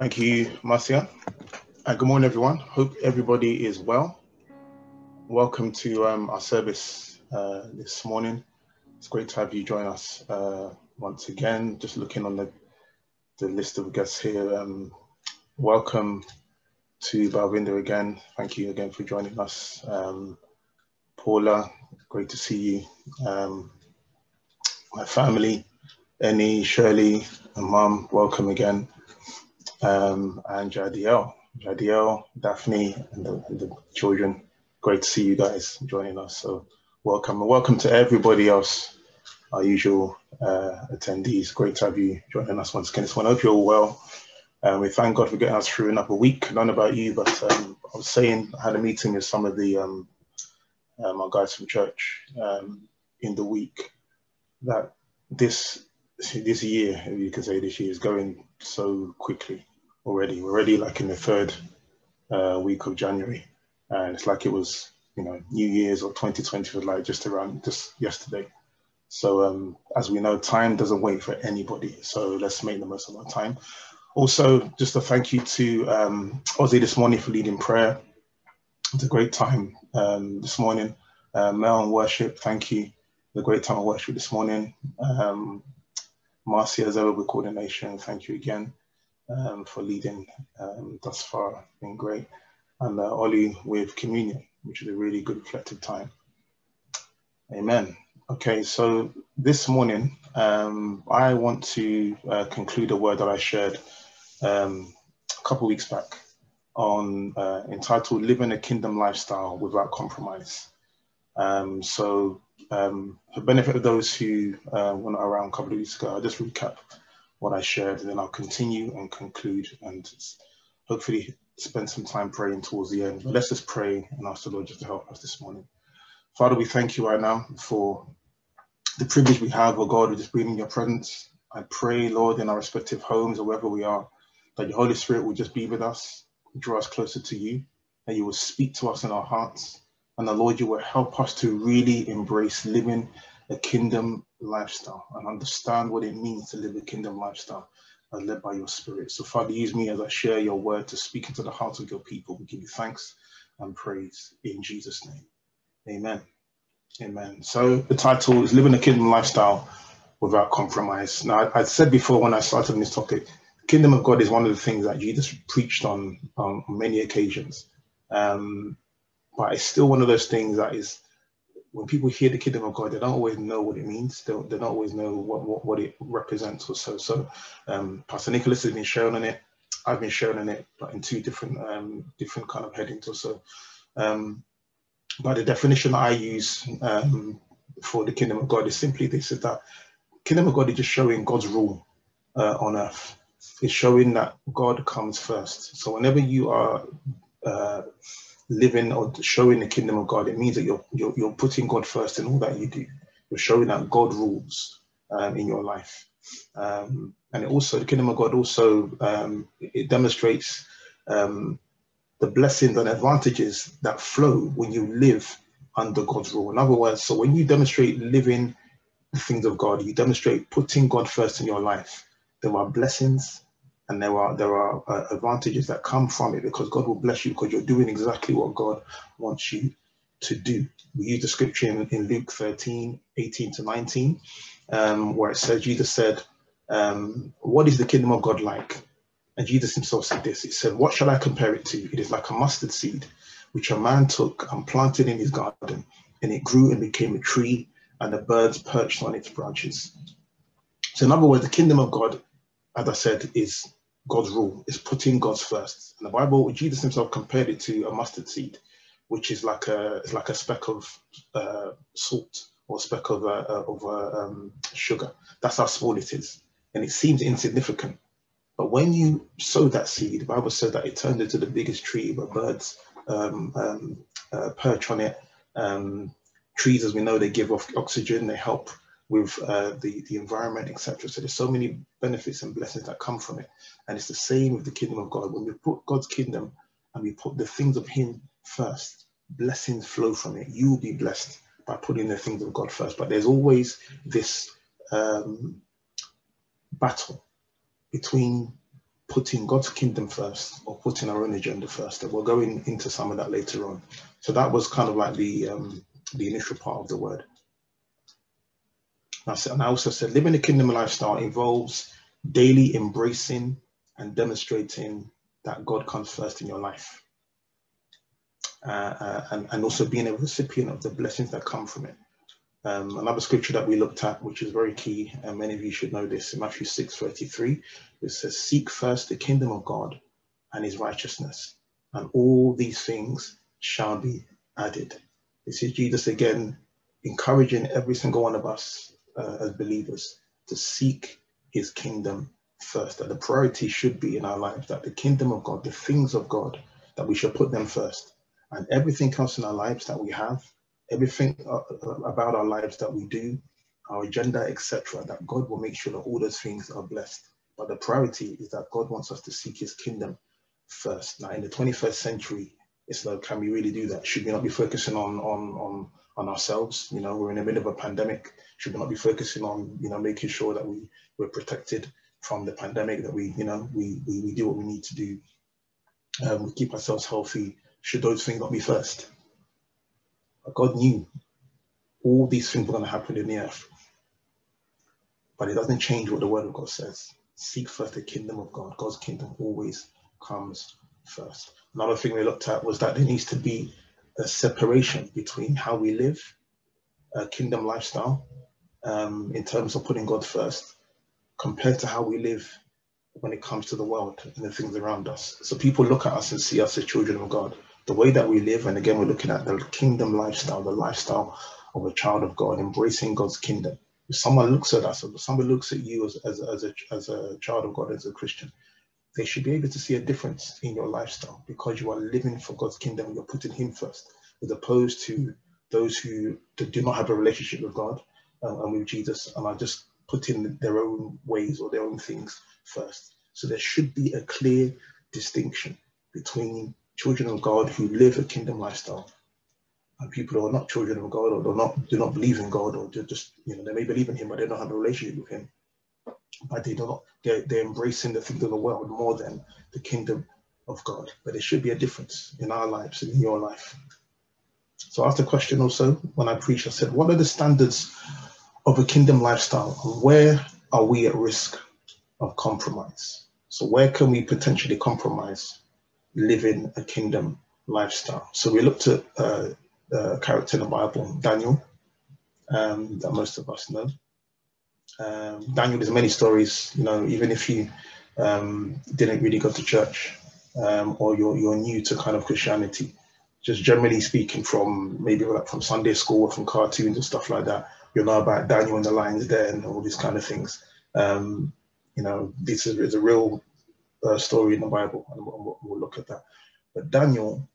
Thank you, Marcia. Uh, good morning, everyone. Hope everybody is well. Welcome to um, our service uh, this morning. It's great to have you join us uh, once again. Just looking on the, the list of guests here. Um, welcome to Balvinder again. Thank you again for joining us. Um, Paula, great to see you. Um, my family, Annie, Shirley, and Mum, welcome again. Um, and Jadiel, Jadiel, Daphne, and the, and the, children, great to see you guys joining us. So welcome, and welcome to everybody else, our usual uh, attendees. Great to have you joining us once again. So I hope you're all well. Um, we thank God for getting us through another week. None about you, but um, I was saying, I had a meeting with some of the um, um, our guys from church um, in the week that this this year, you can say this year, is going so quickly already. We're already like in the third uh, week of January, and it's like it was, you know, New Year's or 2020 was like just around just yesterday. So um, as we know, time doesn't wait for anybody. So let's make the most of our time. Also, just a thank you to um, Ozzy this morning for leading prayer. It's a great time um, this morning. Uh, Mel and worship, thank you. The great time of worship this morning. Um, Marcia as ever with coordination, thank you again um, for leading um, thus far, been great. And uh, Ollie with communion, which is a really good reflective time. Amen. Okay, so this morning, um, I want to uh, conclude a word that I shared um, a couple weeks back on uh, entitled Living a Kingdom Lifestyle Without Compromise. Um, so um, for benefit of those who uh, were not around a couple of weeks ago, I'll just recap what I shared and then I'll continue and conclude and hopefully spend some time praying towards the end. But let's just pray and ask the Lord just to help us this morning. Father, we thank you right now for the privilege we have, oh God, of just being in your presence. I pray, Lord, in our respective homes or wherever we are, that your Holy Spirit will just be with us, draw us closer to you, that you will speak to us in our hearts, and the Lord, you will help us to really embrace living a kingdom lifestyle and understand what it means to live a kingdom lifestyle and led by your spirit. So Father, use me as I share your word to speak into the hearts of your people. We give you thanks and praise in Jesus' name. Amen. Amen. So the title is Living a Kingdom Lifestyle Without Compromise. Now, I said before when I started on this topic, kingdom of God is one of the things that Jesus preached on on many occasions. Um, but it's still one of those things that is when people hear the kingdom of God, they don't always know what it means. They don't, they don't always know what, what, what it represents or so. So um, Pastor Nicholas has been sharing on it. I've been sharing on it, but in two different um, different kind of headings or so. Um, but the definition I use um, for the kingdom of God is simply this: is that kingdom of God is just showing God's rule uh, on earth. It's showing that God comes first. So whenever you are uh, living or showing the kingdom of God, it means that you're, you're, you're putting God first in all that you do. You're showing that God rules um, in your life. Um, and also, the kingdom of God also um, it demonstrates um, the blessings and advantages that flow when you live under God's rule. In other words, so when you demonstrate living the things of God, you demonstrate putting God first in your life. There are blessings and there are there are uh, advantages that come from it because God will bless you because you're doing exactly what God wants you to do. We use the scripture in, in Luke 13, 18 to 19, um, where it says, Jesus said, um, What is the kingdom of God like? And Jesus himself said this He said, What shall I compare it to? It is like a mustard seed, which a man took and planted in his garden, and it grew and became a tree, and the birds perched on its branches. So, in other words, the kingdom of God, as I said, is God's rule, is putting God's first. And the Bible, Jesus himself compared it to a mustard seed, which is like a it's like a speck of uh, salt or a speck of uh, uh of uh, um, sugar. That's how small it is, and it seems insignificant. But when you sow that seed, the Bible said that it turned into the biggest tree where birds um, um, uh, perch on it. Um, trees, as we know, they give off oxygen, they help with uh, the, the environment, etc. So there's so many benefits and blessings that come from it. And it's the same with the kingdom of God. When we put God's kingdom and we put the things of Him first, blessings flow from it. You will be blessed by putting the things of God first. But there's always this um, battle between putting God's kingdom first or putting our own agenda first. And we're going into some of that later on. So that was kind of like the um, the initial part of the word. I said, and I also said, living a kingdom lifestyle involves daily embracing and demonstrating that God comes first in your life. Uh, uh, and, and also being a recipient of the blessings that come from it. Um, another scripture that we looked at, which is very key, and many of you should know this, in Matthew 6 33, it says, Seek first the kingdom of God and his righteousness, and all these things shall be added. This is Jesus again encouraging every single one of us uh, as believers to seek his kingdom first, that the priority should be in our lives, that the kingdom of God, the things of God, that we should put them first. And everything else in our lives that we have, everything uh, uh, about our lives that we do, our agenda, etc., that God will make sure that all those things are blessed. But the priority is that God wants us to seek his kingdom first. Now, in the 21st century, it's like, can we really do that? Should we not be focusing on on on on ourselves? You know, we're in the middle of a pandemic. Should we not be focusing on you know making sure that we we're protected from the pandemic? That we you know we we, we do what we need to do. Um, we keep ourselves healthy. Should those things not be first? God knew all these things were going to happen in the earth. But it doesn't change what the word of God says. Seek first the kingdom of God. God's kingdom always comes first. Another thing we looked at was that there needs to be a separation between how we live a kingdom lifestyle um, in terms of putting God first compared to how we live when it comes to the world and the things around us. So people look at us and see us as children of God the way that we live, and again, we're looking at the kingdom lifestyle, the lifestyle of a child of God, embracing God's kingdom. If someone looks at us, if someone looks at you as, as, as, a, as a child of God, as a Christian, they should be able to see a difference in your lifestyle because you are living for God's kingdom you're putting Him first, as opposed to those who do not have a relationship with God uh, and with Jesus and are just putting their own ways or their own things first. So there should be a clear distinction between children of God who live a kingdom lifestyle and people who are not children of God or do not do not believe in God or just you know they may believe in him but they don't have a relationship with him but they do not they're, they're embracing the things of the world more than the kingdom of God but there should be a difference in our lives and in your life so I asked a question also when I preached I said what are the standards of a kingdom lifestyle and where are we at risk of compromise so where can we potentially compromise living a kingdom lifestyle. So we looked at uh, character in the Bible, Daniel, um, that most of us know. Um, Daniel, there's many stories, you know, even if you um, didn't really go to church um, or you're, you're new to kind of Christianity, just generally speaking from maybe like from Sunday school or from cartoons and stuff like that, you'll know about Daniel and the lions there and all these kind of things. Um, you know, this is, is a real uh, story in the Bible, and we'll, we'll, look at that. But Daniel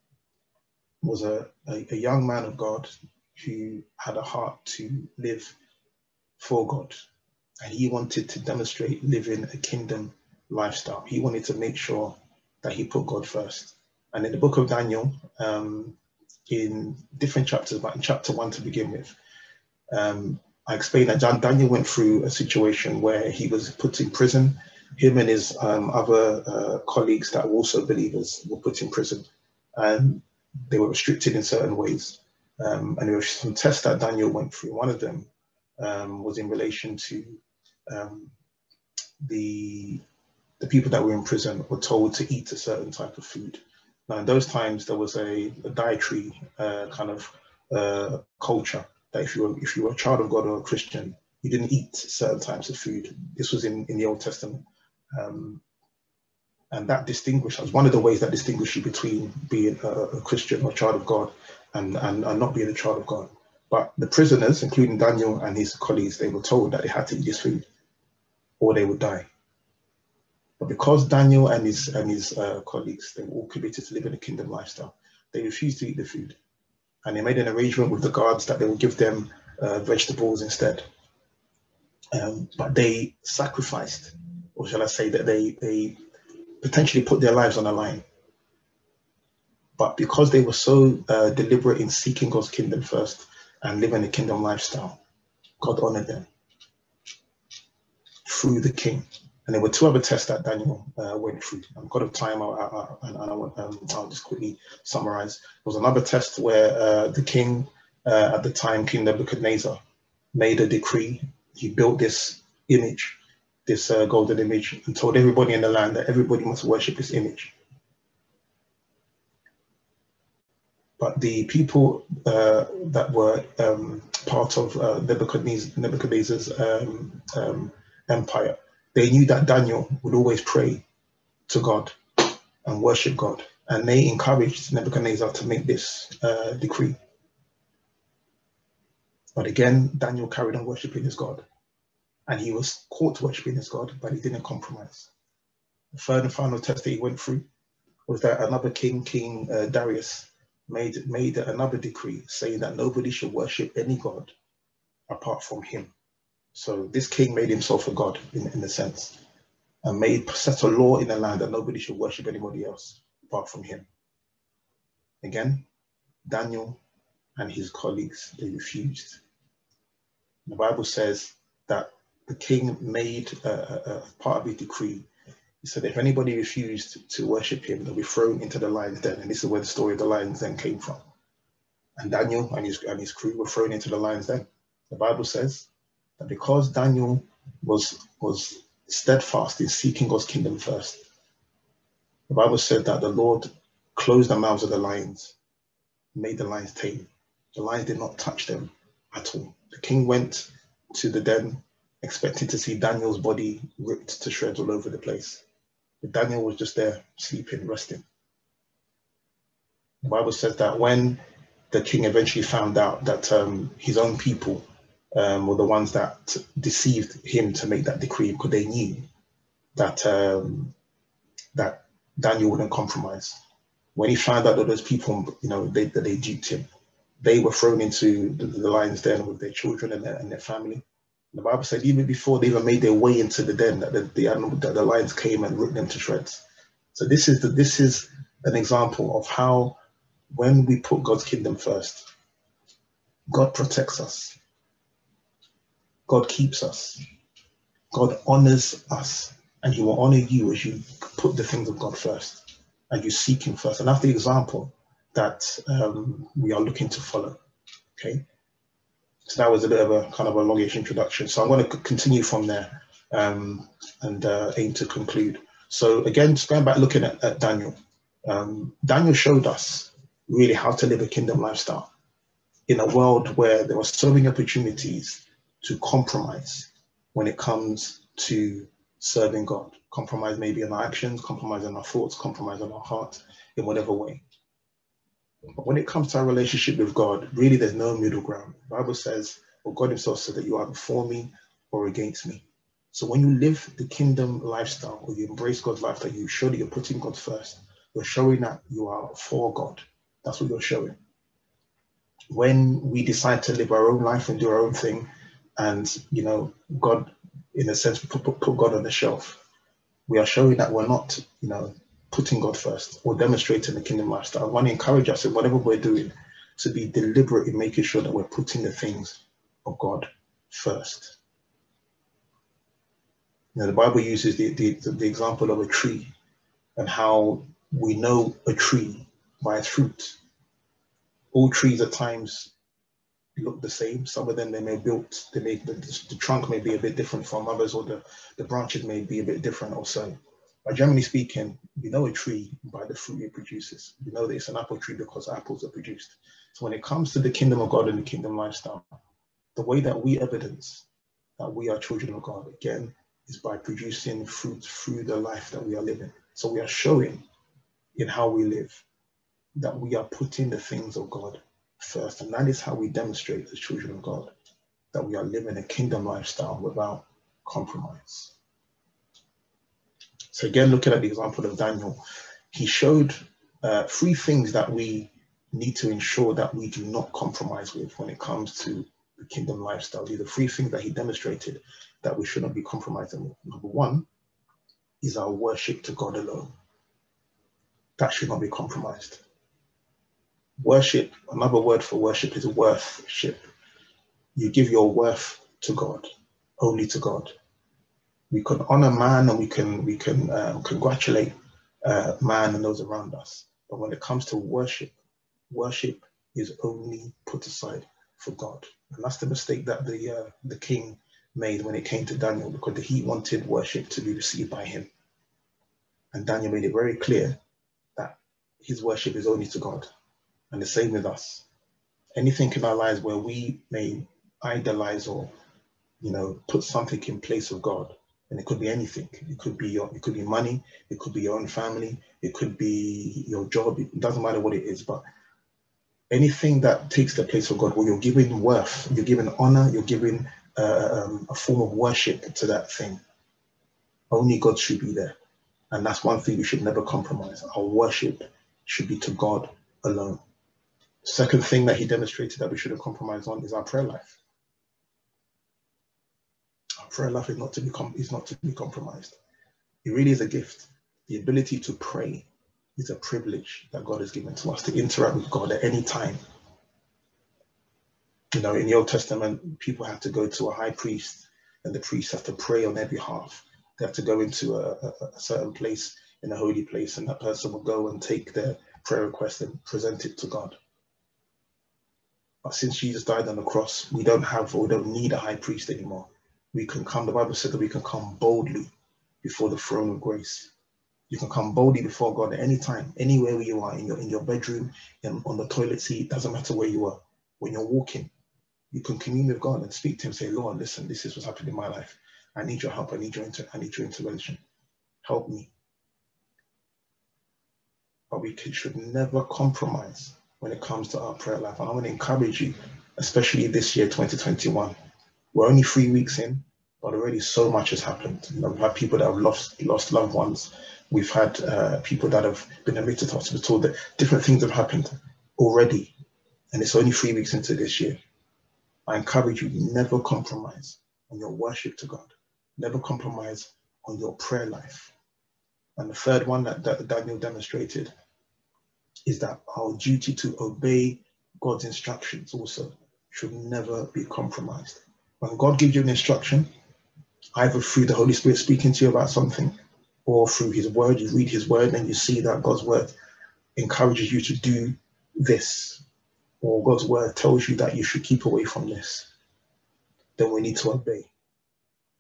was a, a, a young man of God who had a heart to live for God, and he wanted to demonstrate living a kingdom lifestyle. He wanted to make sure that he put God first. And in the book of Daniel, um, in different chapters, but in chapter one to begin with, um, I explained that John Daniel went through a situation where he was put in prison him and his um, other uh, colleagues that were also believers were put in prison and they were restricted in certain ways. Um, and there were some tests that Daniel went through. One of them um, was in relation to um, the the people that were in prison were told to eat a certain type of food. Now, in those times, there was a, a dietary uh, kind of uh, culture that if you were if you were a child of God or a Christian, you didn't eat certain types of food. This was in, in the Old Testament. Um, and that distinguishes one of the ways that distinguishes you between being a, a Christian or a child of God and, and, and, not being a child of God. But the prisoners, including Daniel and his colleagues, they were told that they had to eat this food or they would die. But because Daniel and his and his uh, colleagues, they were all committed to living a kingdom lifestyle, they refused to eat the food. And they made an arrangement with the guards that they would give them uh, vegetables instead. Um, but they sacrificed or shall I say that they they potentially put their lives on the line. But because they were so uh, deliberate in seeking God's kingdom first and living a kingdom lifestyle, God honored them through the king. And there were two other tests that Daniel uh, went through. I've got a time, I'll, I'll, I'll, um, I'll, just quickly summarize. There was another test where uh, the king uh, at the time, King Nebuchadnezzar, made a decree. He built this image, this uh, golden image, and told everybody in the land that everybody must worship this image. But the people uh, that were um, part of uh, Nebuchadnezzar's um, um, empire, they knew that Daniel would always pray to God and worship God. And they encouraged Nebuchadnezzar to make this uh, decree. But again, Daniel carried on worshiping his God. And he was caught worshiping his God, but he didn't compromise. The third and final test that he went through was that another king, King uh, Darius, made, made another decree saying that nobody should worship any God apart from him. So this king made himself a God in, in a sense and made set a law in the land that nobody should worship anybody else apart from him. Again, Daniel and his colleagues, they refused. The Bible says that the king made a, a, a part of his decree. He said if anybody refused to worship him, they'll be thrown into the lion's den. And this is where the story of the lion's den came from. And Daniel and his, and his crew were thrown into the lion's den. The Bible says that because Daniel was, was steadfast in seeking God's kingdom first, the Bible said that the Lord closed the mouths of the lions, made the lions tame. The lions did not touch them at all. The king went to the den expecting to see Daniel's body ripped to shreds all over the place. But Daniel was just there sleeping, resting. The Bible says that when the king eventually found out that um, his own people um, were the ones that deceived him to make that decree because they knew that um, that Daniel wouldn't compromise. When he found out that those people, you know, they, that they duped him, they were thrown into the, the lion's den with their children and their, and their family. The Bible said even before they even made their way into the den, that the, the animal, that the lions came and ripped them to shreds. So this is the, this is an example of how when we put God's kingdom first, God protects us. God keeps us. God honors us, and He will honor you as you put the things of God first and you seek Him first. And that's the example that um, we are looking to follow. Okay. So that was a bit of a kind of a longish introduction. So I'm going to continue from there um, and uh, aim to conclude. So again, just going back looking at, at Daniel, um, Daniel showed us really how to live a kingdom lifestyle in a world where there were so many opportunities to compromise when it comes to serving God. Compromise maybe in our actions, compromise in our thoughts, compromise in our heart, in whatever way. But when it comes to our relationship with God, really there's no middle ground. The Bible says, or God himself said that you are for me or against me. So when you live the kingdom lifestyle or you embrace God's lifestyle, you show that you're putting God first. You're showing that you are for God. That's what you're showing. When we decide to live our own life and do our own thing, and you know, God, in a sense, put, put, put God on the shelf, we are showing that we're not, you know, putting God first or demonstrating the kingdom lifestyle. I want to encourage us in whatever we're doing to be deliberate in making sure that we're putting the things of God first. Now, the Bible uses the, the, the example of a tree and how we know a tree by its fruit. All trees at times look the same. Some of them they may built, they may the, the, trunk may be a bit different from others, or the, the branches may be a bit different also. But generally speaking, we know a tree by the fruit it produces. We know that it's an apple tree because apples are produced. So when it comes to the kingdom of God and the kingdom lifestyle, the way that we evidence that we are children of God, again, is by producing fruit through the life that we are living. So we are showing in how we live that we are putting the things of God first. And that is how we demonstrate as children of God that we are living a kingdom lifestyle without compromise. So again, looking at the example of Daniel, he showed uh, three things that we need to ensure that we do not compromise with when it comes to the kingdom lifestyle. These are three things that he demonstrated that we should not be compromising with. Number one is our worship to God alone. That should not be compromised. Worship, another word for worship is worthship. You give your worth to God, only to God. We can honor man and we can we can um, congratulate uh, man and those around us. But when it comes to worship, worship is only put aside for God, and that's the mistake that the uh, the king made when it came to Daniel because he wanted worship to be received by him. And Daniel made it very clear that his worship is only to God. And the same with us. Anything in our lives where we may idolize or, you know, put something in place of God, and it could be anything. It could be your, it could be money, it could be your own family, it could be your job. It doesn't matter what it is, but anything that takes the place of God, where you're giving worth, you're giving honor, you're giving uh, um, a form of worship to that thing. Only God should be there. And that's one thing we should never compromise. Our worship should be to God alone. Second thing that he demonstrated that we shouldn't compromise on is our prayer life. Our prayer life is not to be is not to be compromised. It really is a gift. The ability to pray is a privilege that God has given to us to interact with God at any time you know, in the Old Testament, people had to go to a high priest and the priest have to pray on their behalf. They have to go into a, a, a certain place in a holy place and that person will go and take their prayer request and present it to God. Since Jesus died on the cross, we don't have or we don't need a high priest anymore. We can come, the Bible said that we can come boldly before the throne of grace. You can come boldly before God at any time, anywhere where you are, in your in your bedroom, in, on the toilet seat, doesn't matter where you are. When you're walking, you can commune with God and speak to Him. Say, Lord, listen, this is what's happening in my life. I need your help. I need your inter- I need your intervention. Help me. But we should never compromise when it comes to our prayer life. I want to encourage you, especially this year, 2021. We're only three weeks in, but already so much has happened. You know, we've had people that have lost lost loved ones. We've had uh, people that have been admitted to hospital. That different things have happened already, and it's only three weeks into this year. I encourage you never compromise on your worship to God. Never compromise on your prayer life. And the third one that, that Daniel demonstrated is that our duty to obey God's instructions also should never be compromised. When God gives you an instruction, either through the Holy Spirit speaking to you about something or through his word, you read his word and you see that God's word encourages you to do this or God's word tells you that you should keep away from this, then we need to obey.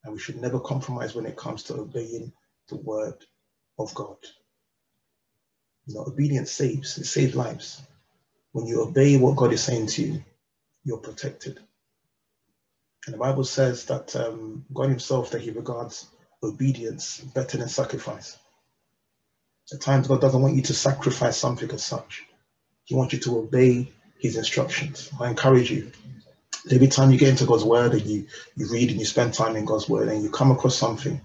And we should never compromise when it comes to obeying the word of God. You know, obedience saves, it saves lives. When you obey what God is saying to you, you're protected. And the Bible says that um, God Himself, that He regards obedience better than sacrifice. At times, God doesn't want you to sacrifice something as such. He wants you to obey his instructions. I encourage you. Every time you get into God's word and you, you read and you spend time in God's word and you come across something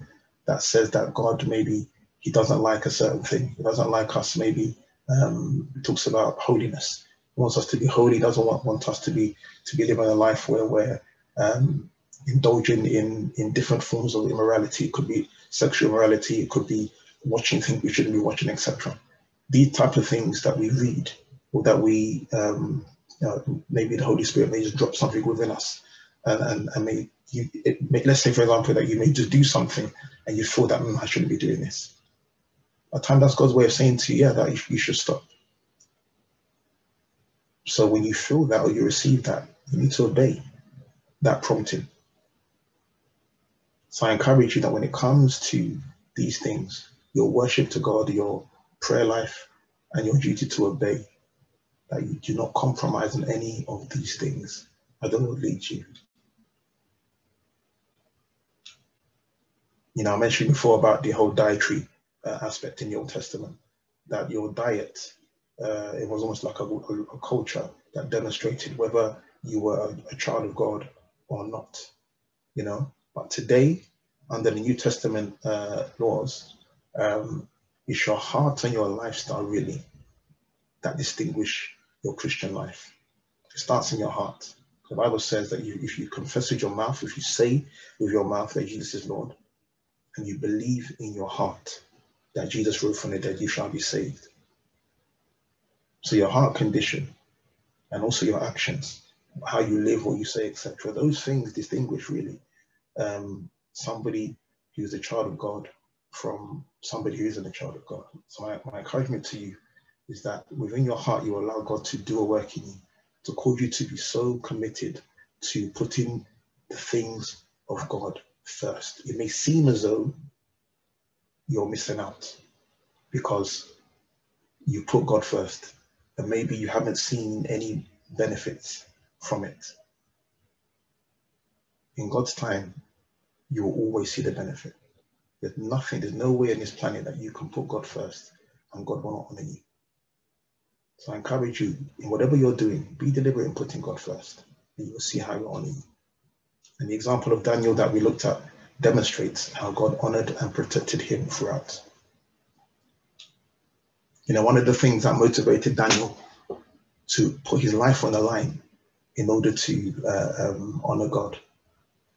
that says that God maybe he doesn't like a certain thing. He doesn't like us maybe um, talks about holiness. He wants us to be holy, he doesn't want, want us to be to be living a life where we're um, indulging in, in different forms of immorality. It could be sexual immorality, it could be watching things we shouldn't be watching, etc. These type of things that we read or that we um, you know, maybe the Holy Spirit may just drop something within us, and and, and may you may, let's say for example that you may just do something and you feel that mm, I shouldn't be doing this. At times that's God's way of saying to you, yeah, that you, should stop. So when you feel that or you receive that, you need to obey that prompting. So I encourage you that when it comes to these things, your worship to God, your prayer life, and your duty to obey, that you do not compromise on any of these things. I don't know what leads you. You know, I mentioned before about the whole dietary uh, aspect in the Old Testament, that your diet, uh, it was almost like a, a, a, culture that demonstrated whether you were a, child of God or not, you know. But today, under the New Testament uh, laws, um, it's your heart and your lifestyle really that distinguish your Christian life. It starts in your heart. The Bible says that you, if you confess with your mouth, if you say with your mouth that Jesus is Lord, and you believe in your heart that Jesus rose from the dead, you shall be saved. So your heart condition and also your actions, how you live, what you say, etc. Those things distinguish really um, somebody who's a child of God from somebody who isn't a child of God. So my, my encouragement to you is that within your heart, you allow God to do a work in you, to cause you to be so committed to putting the things of God first. It may seem as though you're missing out because you put God first and maybe you haven't seen any benefits from it. In God's time, you will always see the benefit. There's nothing, there's no way on this planet that you can put God first and God will not honor you. So I encourage you, in whatever you're doing, be deliberate in putting God first, and you will see how He will honor you. And the example of Daniel that we looked at demonstrates how God honored and protected him throughout. You know, one of the things that motivated Daniel to put his life on the line in order to uh, um, honor God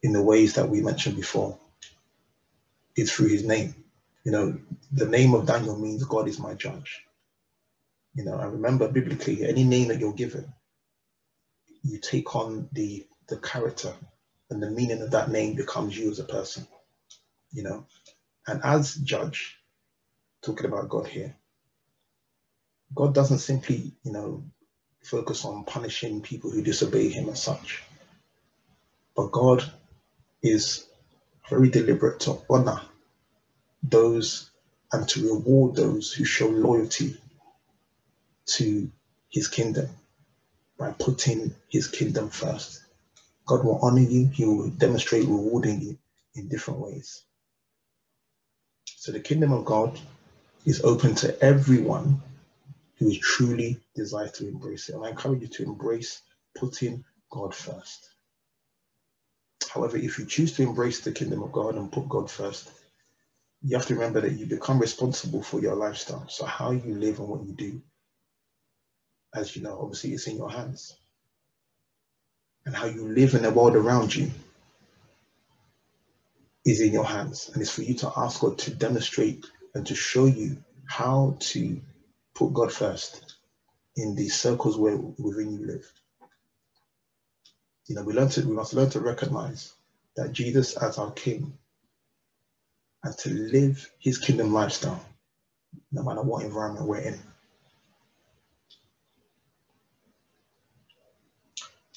in the ways that we mentioned before is through his name. You know, the name of Daniel means God is my judge. You know, I remember biblically, any name that you're given, you take on the the character and the meaning of that name becomes you as a person. You know, and as judge, talking about God here, God doesn't simply, you know, focus on punishing people who disobey him as such. But God is very deliberate to honor those and to reward those who show loyalty to his kingdom by putting his kingdom first. God will honor you, he will demonstrate rewarding you in different ways. So the kingdom of God is open to everyone who is truly desires to embrace it. And I encourage you to embrace putting God first. However, if you choose to embrace the kingdom of God and put God first, you have to remember that you become responsible for your lifestyle. So how you live and what you do, as you know, obviously it's in your hands. And how you live in the world around you is in your hands. And it's for you to ask God to demonstrate and to show you how to put God first in the circles where within you live. You know, we learn to we must learn to recognize that Jesus as our King and to live his kingdom lifestyle, no matter what environment we're in.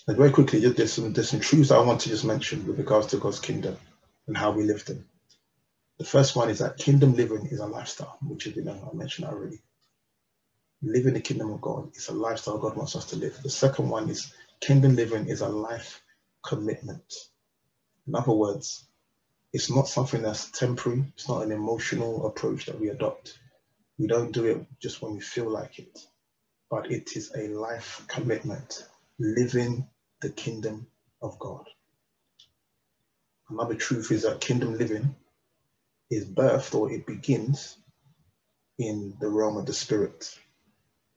And very quickly, there's some there's some truths I want to just mention with regards to God's kingdom and how we live them. The first one is that kingdom living is a lifestyle, which you know, I mentioned already living the kingdom of God is a lifestyle God wants us to live. The second one is kingdom living is a life commitment. In other words, it's not something that's temporary, it's not an emotional approach that we adopt. We don't do it just when we feel like it, but it is a life commitment, living the kingdom of God. Another truth is that kingdom living is birthed or it begins in the realm of the spirit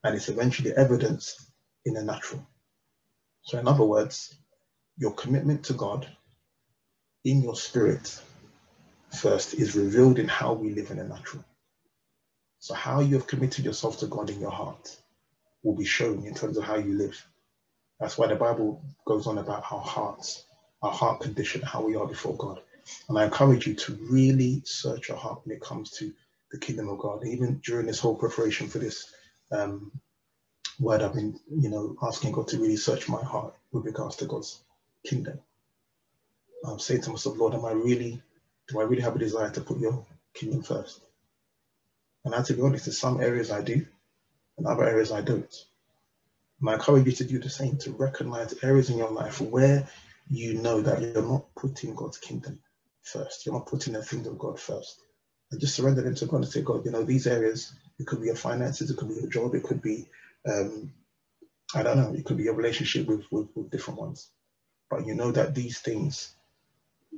and it's eventually evidenced in the natural. So, in other words, your commitment to God in your spirit first is revealed in how we live in the natural. So, how you have committed yourself to God in your heart will be shown in terms of how you live. That's why the Bible goes on about our hearts, our heart condition, how we are before God. And I encourage you to really search your heart when it comes to the kingdom of God. Even during this whole preparation for this um, word I've been, you know, asking God to really search my heart with regards to God's kingdom. I'm saying to myself, Lord, am I really, do I really have a desire to put your kingdom first? And I, to be honest, in some areas I do, and other areas I don't. I encourage you to do the same, to recognize areas in your life where you know that you're not putting God's kingdom first. You're not putting the things of God first. And just surrender them to God and say, God, you know, these areas it could be your finances, it could be your job, it could be, um, I don't know, it could be your relationship with, with, with different ones. But you know that these things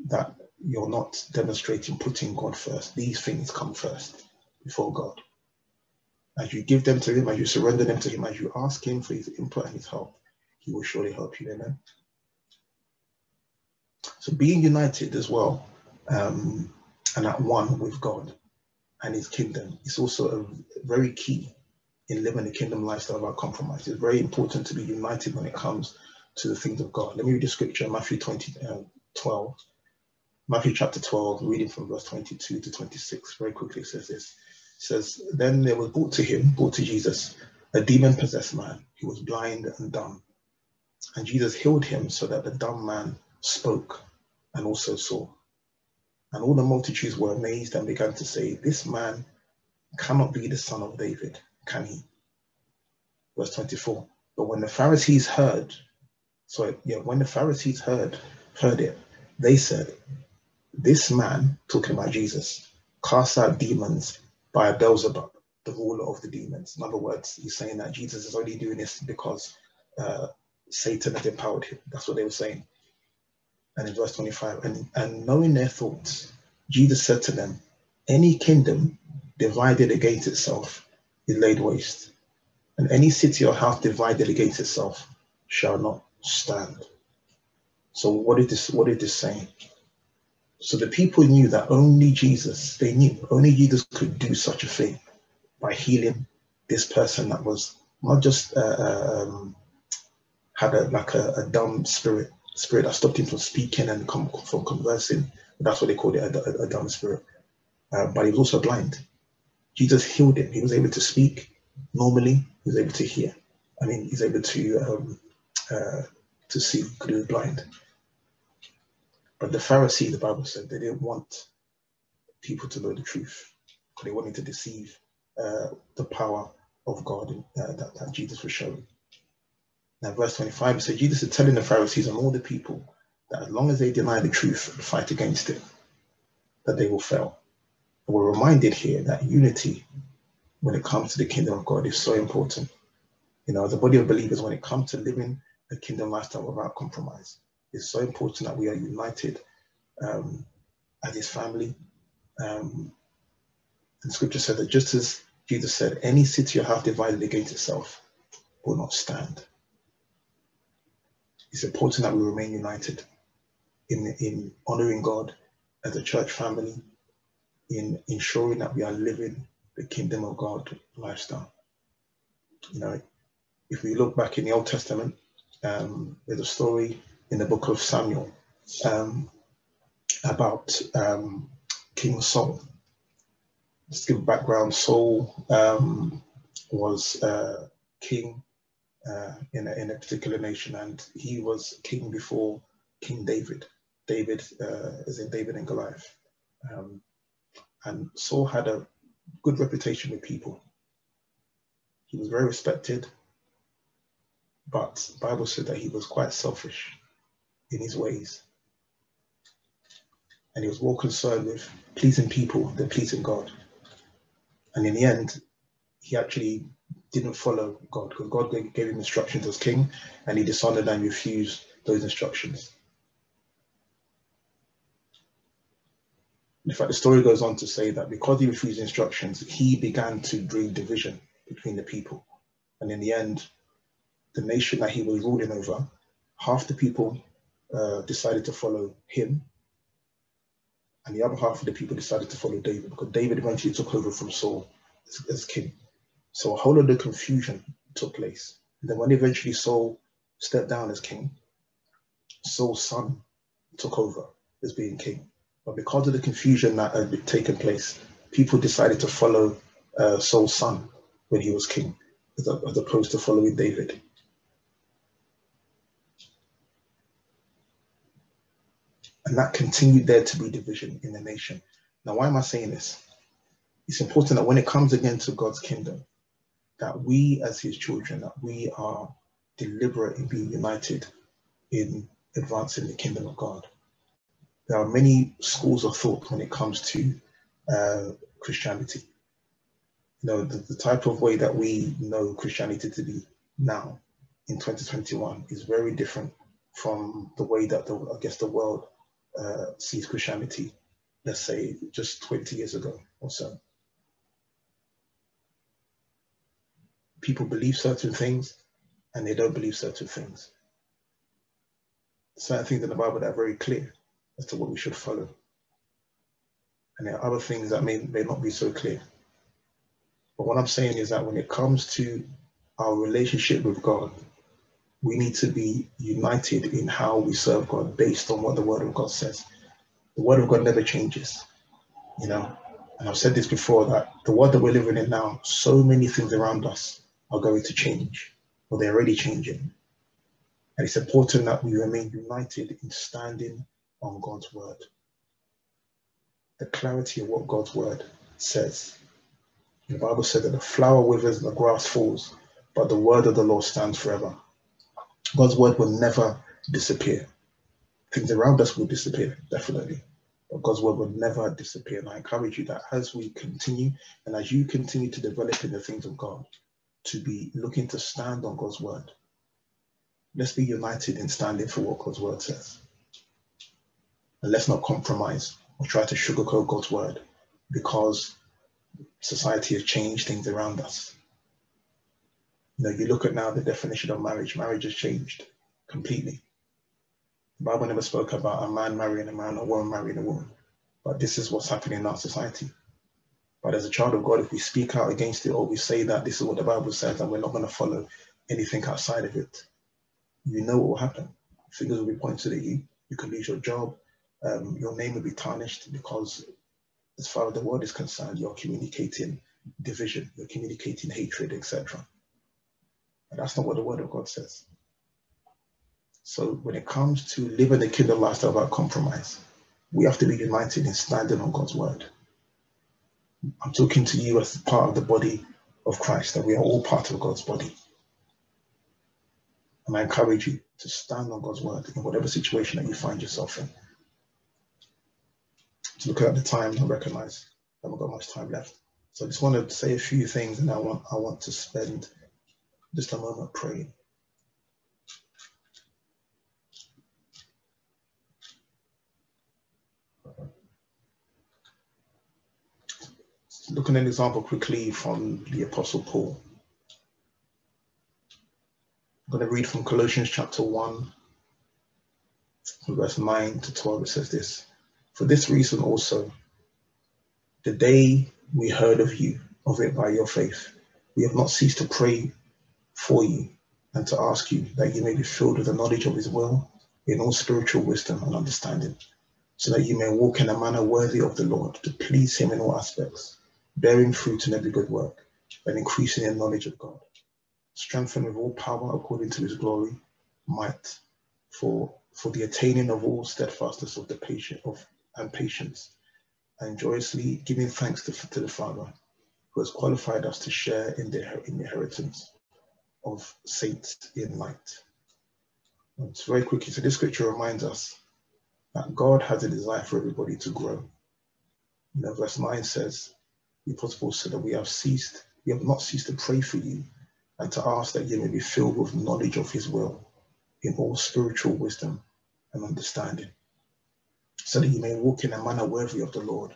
that you're not demonstrating putting God first, these things come first before God. As you give them to Him, as you surrender them to Him, as you ask Him for His input and His help, He will surely help you. Amen. So being united as well um, and at one with God and his kingdom is also a, very key in living the kingdom lifestyle without compromise. It's very important to be united when it comes to the things of God. Let me read the scripture, Matthew 20, uh, 12. Matthew chapter 12, reading from verse 22 to 26, very quickly says this. Says, Then there was brought to him, brought to Jesus, a demon possessed man who was blind and dumb. And Jesus healed him so that the dumb man spoke and also saw. And all the multitudes were amazed and began to say, This man cannot be the son of David, can he? Verse 24. But when the Pharisees heard, so yeah, when the Pharisees heard heard it, they said, This man, talking about Jesus, casts out demons by Beelzebub, the ruler of the demons. In other words, he's saying that Jesus is only doing this because uh, Satan has empowered him. That's what they were saying. And in verse 25, and, and knowing their thoughts, Jesus said to them, Any kingdom divided against itself is laid waste, and any city or house divided against itself shall not stand. So what is this what is this saying? So the people knew that only Jesus, they knew only Jesus could do such a thing by healing this person that was not just uh, um, had a like a, a, dumb spirit, spirit that stopped him from speaking and from conversing. That's what they called it, a, a, dumb spirit. Uh, but he was also blind. Jesus healed him. He was able to speak normally. He was able to hear. I mean, he's able to um, uh, to see because he was blind. But the Pharisee, the Bible said, they didn't want people to know the truth. Because they wanted to deceive uh, the power of God uh, that, that Jesus was showing. Now, verse 25 it says, Jesus is telling the Pharisees and all the people that as long as they deny the truth and fight against it, that they will fail. And we're reminded here that unity when it comes to the kingdom of God is so important. You know, as a body of believers, when it comes to living a kingdom lifestyle without compromise, it's so important that we are united um, as his family. Um, and scripture said that just as Jesus said, any city or house divided against itself will not stand. It's important that we remain united in, in honoring God as a church family, in ensuring that we are living the kingdom of God lifestyle. You know, if we look back in the Old Testament, um, there's a story in the book of Samuel um, about um, King Saul. Just give a background, Saul um, was uh, king uh, in, a, in a particular nation and he was king before King David. David uh, is in David and Goliath. Um, and Saul had a good reputation with people. He was very respected, but Bible said that he was quite selfish in his ways. And he was more concerned with pleasing people than pleasing God. And in the end, he actually didn't follow God because God gave him instructions as king and he dishonored and refused those instructions. In fact, the story goes on to say that because he refused instructions, he began to bring division between the people. And in the end, the nation that he was ruling over, half the people uh, decided to follow him, and the other half of the people decided to follow David because David eventually took over from Saul as, as king. So a whole lot of confusion took place. And then when eventually Saul stepped down as king, Saul's son took over as being king. But because of the confusion that had taken place, people decided to follow uh, Saul's son when he was king, as, as opposed to following David. And that continued there to be division in the nation. Now, why am I saying this? It's important that when it comes again to God's kingdom, that we as his children, that we are deliberate in being united in advancing the kingdom of God. There are many schools of thought when it comes to uh, Christianity. You know, the, the type of way that we know Christianity to be now in 2021 is very different from the way that the, I guess the world uh, sees Christianity, let's say just 20 years ago or so. People believe certain things and they don't believe certain things. Certain things in the Bible that are very clear as to what we should follow. And there are other things that may, may not be so clear. But what I'm saying is that when it comes to our relationship with God, we need to be united in how we serve God based on what the Word of God says. The word of God never changes, you know. And I've said this before that the world that we're living in now, so many things around us are going to change, or they're already changing. And it's important that we remain united in standing on God's word. The clarity of what God's word says. The Bible said that the flower withers and the grass falls, but the word of the Lord stands forever. God's word will never disappear. Things around us will disappear, definitely. But God's word will never disappear. And I encourage you that as we continue and as you continue to develop in the things of God, to be looking to stand on God's word. Let's be united in standing for what God's word says. And let's not compromise or try to sugarcoat God's word because society has changed things around us. You know, you look at now the definition of marriage, marriage has changed completely. The Bible never spoke about a man marrying a man or a woman marrying a woman, but this is what's happening in our society. But as a child of God, if we speak out against it or we say that this is what the Bible says and we're not going to follow anything outside of it, you know what will happen. Fingers will be pointed at you. You can lose your job. Um, your name will be tarnished because, as far as the world is concerned, you're communicating division, you're communicating hatred, etc. That's not what the Word of God says. So when it comes to living the kingdom lifestyle without compromise, we have to be united in standing on God's word. I'm talking to you as part of the body of Christ, that we are all part of God's body. And I encourage you to stand on God's word in whatever situation that you find yourself in. To look at the time and recognize I haven't got much time left. So I just want to say a few things and I want I want to spend just a moment praying. Looking at an example quickly from the Apostle Paul. I'm going to read from Colossians chapter 1, verse 9 to 12. It says this For this reason also, the day we heard of you, of it by your faith, we have not ceased to pray for you and to ask you that you may be filled with the knowledge of his will in all spiritual wisdom and understanding, so that you may walk in a manner worthy of the Lord, to please him in all aspects bearing fruit in every good work, and increasing in knowledge of God, strengthened with all power according to his glory, might, for for the attaining of all steadfastness of the patient of and patience, and joyously giving thanks to, to the Father, who has qualified us to share in the, in the inheritance of saints in light. And very quickly, so this scripture reminds us that God has a desire for everybody to grow. You know, verse 9 says, the Apostle said that we have ceased, we have not ceased to pray for you and to ask that you may be filled with knowledge of his will in all spiritual wisdom and understanding, so that you may walk in a manner worthy of the Lord,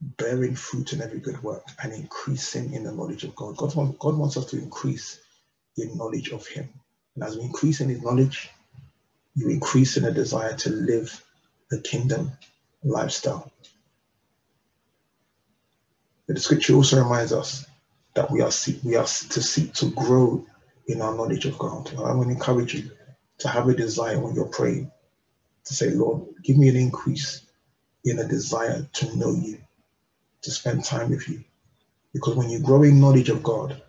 bearing fruit in every good work and increasing in the knowledge of God. God, God wants us to increase in knowledge of him. And as we increase in his knowledge, you increase in a desire to live the kingdom lifestyle. But the scripture also reminds us that we are seek, we are to seek to grow in our knowledge of God. I want to encourage you to have a desire when you're praying to say, Lord, give me an increase in a desire to know you, to spend time with you. Because when you grow in knowledge of God,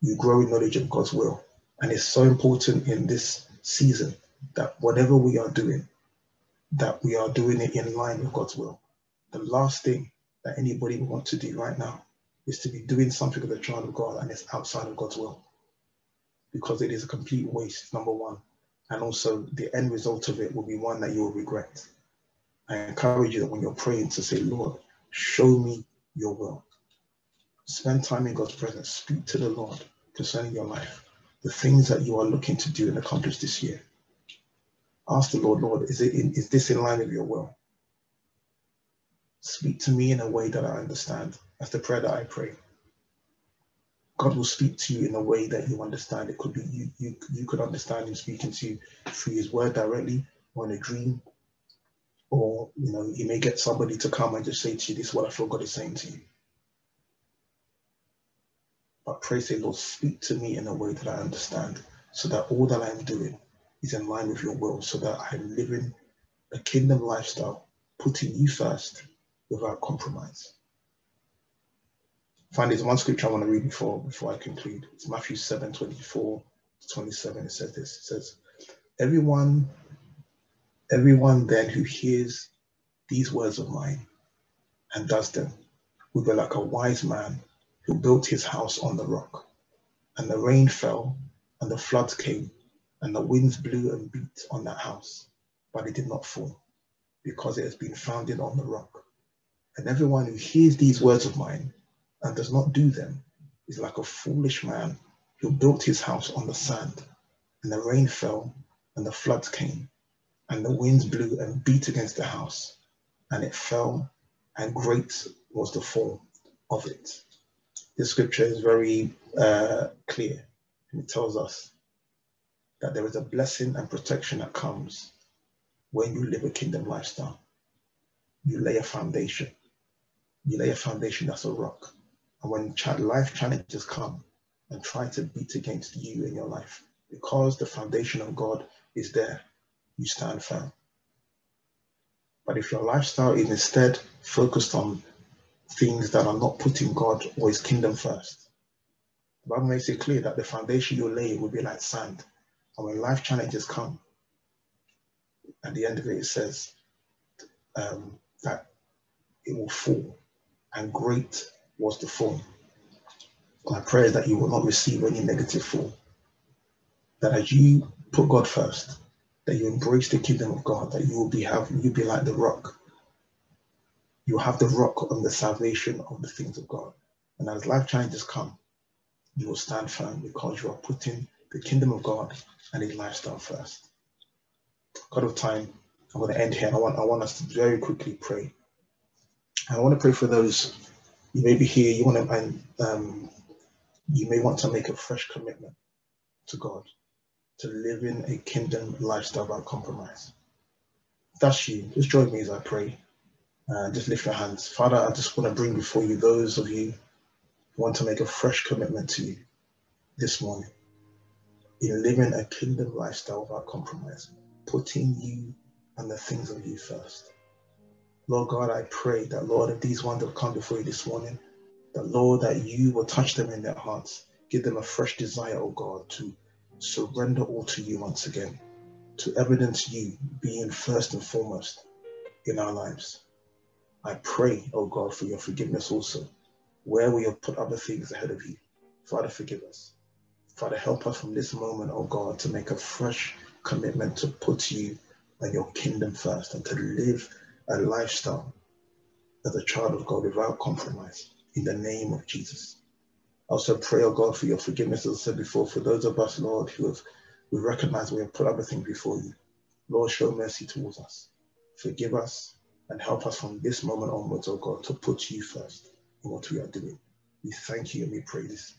you grow in knowledge of God's will. And it's so important in this season that whatever we are doing, that we are doing it in line with God's will. The last thing that anybody would want to do right now is to be doing something with a child of God and it's outside of God's will. Because it is a complete waste, number one. And also the end result of it will be one that you will regret. I encourage you that when you're praying to say, Lord, show me your will. Spend time in God's presence. Speak to the Lord concerning your life, the things that you are looking to do and accomplish this year. Ask the Lord, Lord, is it in, is this in line with your will? Speak to me in a way that I understand. That's the prayer that I pray. God will speak to you in a way that you understand. It could be you you you could understand him speaking to you through his word directly or in a dream. Or you know, you may get somebody to come and just say to you, This is what I feel God is saying to you. But pray, say, Lord, speak to me in a way that I understand, so that all that I'm doing is in line with your will, so that I'm living a kingdom lifestyle putting you first without compromise. Find there's one scripture I want to read before before I conclude. It's Matthew 7, 24 to 27. It says this. It says, Everyone, everyone then who hears these words of mine and does them will be like a wise man who built his house on the rock. And the rain fell, and the floods came, and the winds blew and beat on that house, but it did not fall, because it has been founded on the rock. And everyone who hears these words of mine and does not do them is like a foolish man who built his house on the sand. And the rain fell, and the floods came, and the winds blew and beat against the house, and it fell, and great was the fall of it. This scripture is very uh, clear, and it tells us that there is a blessing and protection that comes when you live a kingdom lifestyle. You lay a foundation. You lay a foundation that's a rock. And when life challenges come and try to beat against you in your life, because the foundation of God is there, you stand firm. But if your lifestyle is instead focused on things that are not putting God or his kingdom first, the Bible makes it clear that the foundation you lay will be like sand. And when life challenges come, at the end of it, it says um, that it will fall, and great was the fall. My prayer is that you will not receive any negative fall. That as you put God first, that you embrace the kingdom of God, that you will be have you be like the rock. You have the rock on the salvation of the things of God. And as life challenges come, you will stand firm because you are putting the kingdom of God and his lifestyle first. God of time, I'm going to end here. I want I want us to very quickly pray. I want to pray for those you may be here. You want to and um, you may want to make a fresh commitment to God to live in a kingdom lifestyle without compromise. That's you. Just join me as I pray. Uh, just lift your hands. Father, I just want to bring before you those of you who want to make a fresh commitment to you this morning in living a kingdom lifestyle without compromise, putting you and the things of you first. Lord God, I pray that, Lord, if these ones have come before you this morning, that, Lord, that you will touch them in their hearts, give them a fresh desire, oh God, to surrender all to you once again, to evidence you being first and foremost in our lives. I pray, oh God, for your forgiveness also, where we have put other things ahead of you. Father, forgive us. Father, help us from this moment, oh God, to make a fresh commitment to put you and your kingdom first and to live a lifestyle as a child of God without compromise in the name of Jesus. I also pray, oh God, for your forgiveness, as I said before, for those of us, Lord, who have we recognize we have put everything before you. Lord, show mercy towards us. Forgive us and help us from this moment onwards, oh God, to put you first in what we are doing. We thank you and we praise